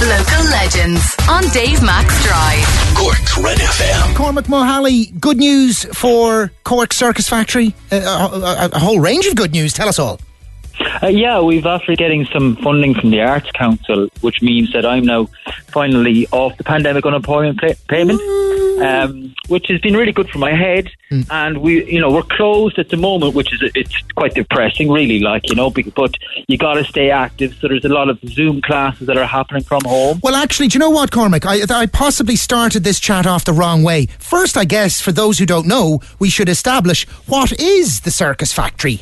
Local legends on Dave Max Drive. Cork's Red FM. Cormac Mohally, good news for Cork Circus Factory. Uh, a, a, a whole range of good news. Tell us all. Uh, yeah, we've after getting some funding from the Arts Council, which means that I'm now finally off the pandemic unemployment pay- payment, um, which has been really good for my head. And we, you know, we're closed at the moment, which is it's quite depressing, really. Like you know, but you got to stay active. So there's a lot of Zoom classes that are happening from home. Well, actually, do you know what, Cormac? I, I possibly started this chat off the wrong way. First, I guess, for those who don't know, we should establish what is the Circus Factory?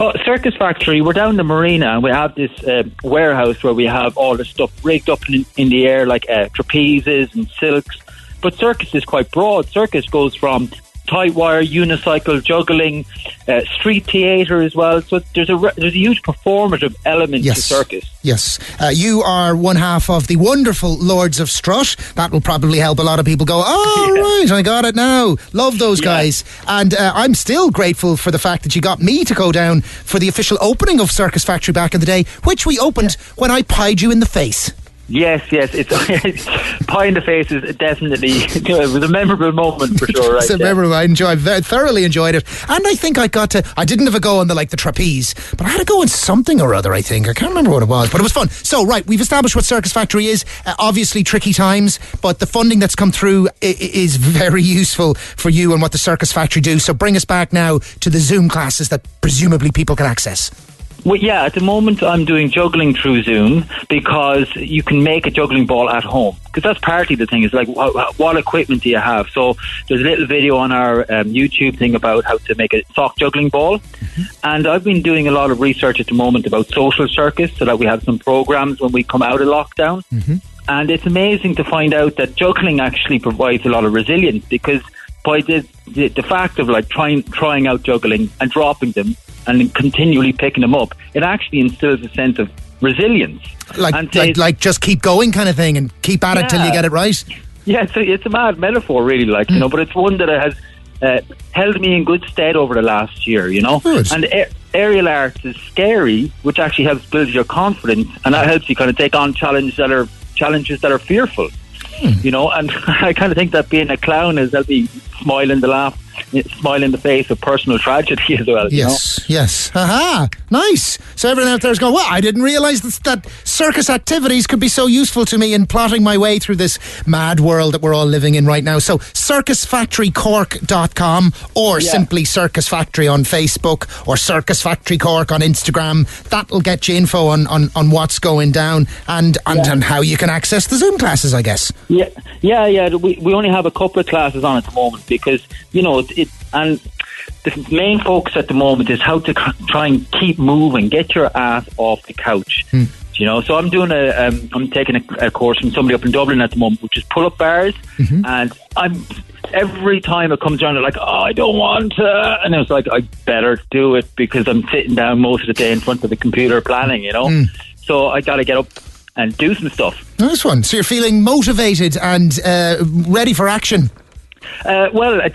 Oh, Circus Factory, we're down the marina and we have this uh, warehouse where we have all the stuff rigged up in, in the air, like uh, trapezes and silks. But circus is quite broad. Circus goes from tight wire, unicycle, juggling, uh, street theatre as well. So there's a re- there's a huge performative element to Yes. circus. Yes. Uh, you are one half of the wonderful Lords of Strut. That will probably help a lot of people go, oh, right, I got it now. Love those Yeah. guys. And uh, I'm still grateful for the fact that you got me to go down for the official opening of Circus Factory back in the day, which we opened when I pied you in the face. Yes, yes, it's pie in the face is definitely it was a memorable moment for sure. Right? It's a memorable. I enjoyed, thoroughly enjoyed it, and I think I got to. I didn't have a go on the like the trapeze, but I had a go on something or other. I think I can't remember what it was, but it was fun. So right, we've established what Circus Factory is. Uh, obviously, tricky times, but the funding that's come through is very useful for you and what the Circus Factory do. So bring us back now to the Zoom classes that presumably people can access. Well, yeah, at the moment I'm doing juggling through Zoom because you can make a juggling ball at home. Because that's partly the thing is like, wh- what equipment do you have? So there's a little video on our um, YouTube thing about how to make a sock juggling ball. And I've been doing a lot of research at the moment about social circus so that we have some programs when we come out of lockdown. And it's amazing to find out that juggling actually provides a lot of resilience because by the, the, the fact of like trying trying out juggling and dropping them and continually picking them up, it actually instills a sense of resilience. Like, And like, says- like, just keep going, kind of thing, and keep at it till you get it right. Yeah, it's a, it's a mad metaphor, really, like, you know, but it's one that has uh, held me in good stead over the last year, you know. Good. And a- aerial arts is scary, which actually helps build your confidence, and that helps you kind of take on challenges that are challenges that are fearful, you know. And I kind of think that being a clown is help me smile in the laugh, smile in the face of personal tragedy as well. you know? Yes, yes. Aha, nice. So everyone out there is going, well, I didn't realise that, that circus activities could be so useful to me in plotting my way through this mad world that we're all living in right now. So circusfactorycork.com or Yeah. simply Circus Factory on Facebook or Circus Factory Cork on Instagram. That'll get you info on, on, on what's going down and, and, and how you can access the Zoom classes, I guess. Yeah, yeah, yeah. We we only have a couple of classes on at the moment because you know it, it and the main focus at the moment is how to c- try and keep moving, get your ass off the couch. You know, so I'm doing a, um, I'm taking a, a course from somebody up in Dublin at the moment, which is pull-up bars, and I'm every time it comes around, I'm like, oh, I don't want to, and I was like, I better do it because I'm sitting down most of the day in front of the computer planning, you know, so I got to get up and do some stuff. Nice one. So you're feeling motivated and uh, ready for action. Uh, well, at,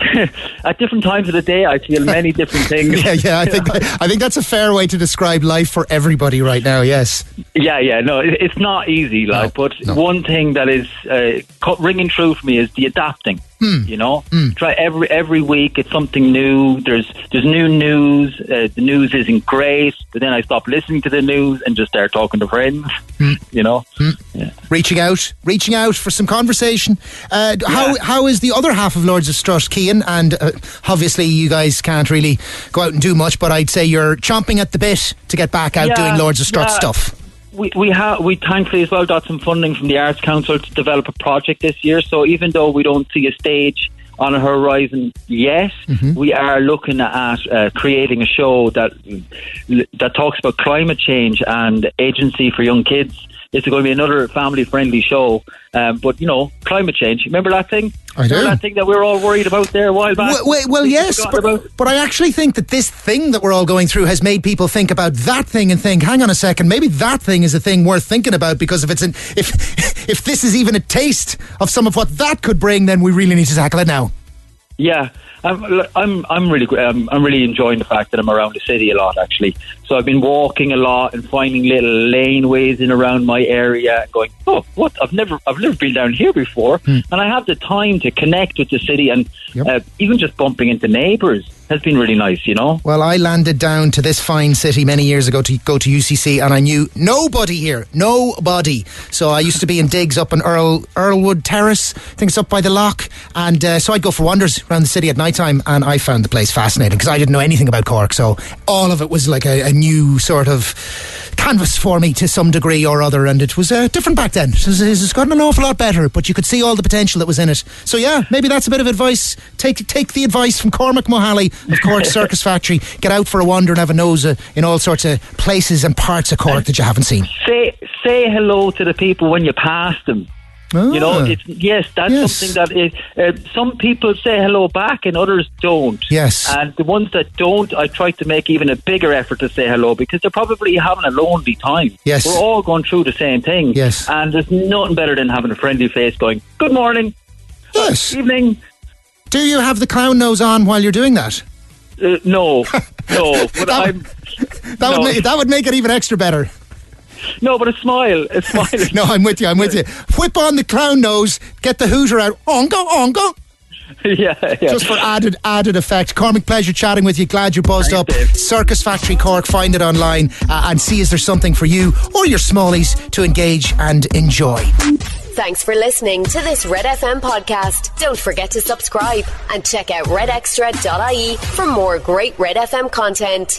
at different times of the day, I feel many different things. Yeah, yeah. I think I think that's a fair way to describe life for everybody right now. Yes. yeah, yeah. No, it, it's not easy. Like, No, but no. one thing that is uh, ringing true for me is the adapting. Hmm. You know, try every every week. It's something new. There's there's new news. Uh, the news isn't great, but then I stop listening to the news and just start talking to friends. Hmm. You know. Yeah. Reaching out, reaching out for some conversation. Uh, d- How how is the other half of Lords of Strut, Kean? And uh, obviously, you guys can't really go out and do much, but I'd say you're chomping at the bit to get back out Yeah, doing Lords of Strut yeah. stuff. We we have we thankfully as well got some funding from the Arts Council to develop a project this year. So even though we don't see a stage on a horizon yet, Mm-hmm. we are looking at uh, creating a show that that talks about climate change and agency for young kids. It's going to be another family friendly show, um, but you know, climate change. Remember that thing? I do. Remember that thing that we were all worried about there a while back. Well, well, well yes, but, but I actually think that this thing that we're all going through has made people think about that thing and think, hang on a second, maybe that thing is a thing worth thinking about because if it's an, if if this is even a taste of some of what that could bring, then we really need to tackle it now. Yeah, I'm I'm I'm really um, I'm really enjoying the fact that I'm around the city a lot actually. So I've been walking a lot and finding little laneways in around my area, and going, oh, what? I've never I've never been down here before, and I have the time to connect with the city and Yep. uh, even just bumping into neighbours has been really nice. You know. Well, I landed down to this fine city many years ago to go to UCC, and I knew nobody here, nobody. So I used to be in digs up in Earl Earlwood Terrace, I think it's up by the lock, and uh, so I'd go for wanders around the city at night time, and I found the place fascinating because I didn't know anything about Cork, so all of it was like a, a new sort of canvas for me to some degree or other, and it was uh, different back then. It's, it's gotten an awful lot better, but you could see all the potential that was in it. So yeah, maybe that's a bit of advice. Take take the advice from Cormac Mohally of Cork Circus Factory. Get out for a wander and have a nose uh, in all sorts of places and parts of Cork that you haven't seen. Say say hello to the people when you pass them. You know, Ah. it's, yes, that's Yes. something that is, uh, some people say hello back and others don't. Yes. And the ones that don't, I try to make even a bigger effort to say hello because they're probably having a lonely time. Yes. We're all going through the same thing. Yes. And there's nothing better than having a friendly face going, good morning, Yes. evening. Do you have the clown nose on while you're doing that? Uh, no, no, but That- I'm. That No. would make, that would make it even extra better. No, but a smile. A smile. No, I'm with you. I'm with you. Whip on the clown nose. Get the hooter out. Ongo, ongo. yeah, yeah. Just for added added effect. Cormac, pleasure chatting with you. Glad you're buzzed up. Dave. Circus Factory Cork. Find it online uh, and see is there something for you or your smallies to engage and enjoy. Thanks for listening to this Red FM podcast. Don't forget to subscribe and check out redextra.ie for more great Red FM content.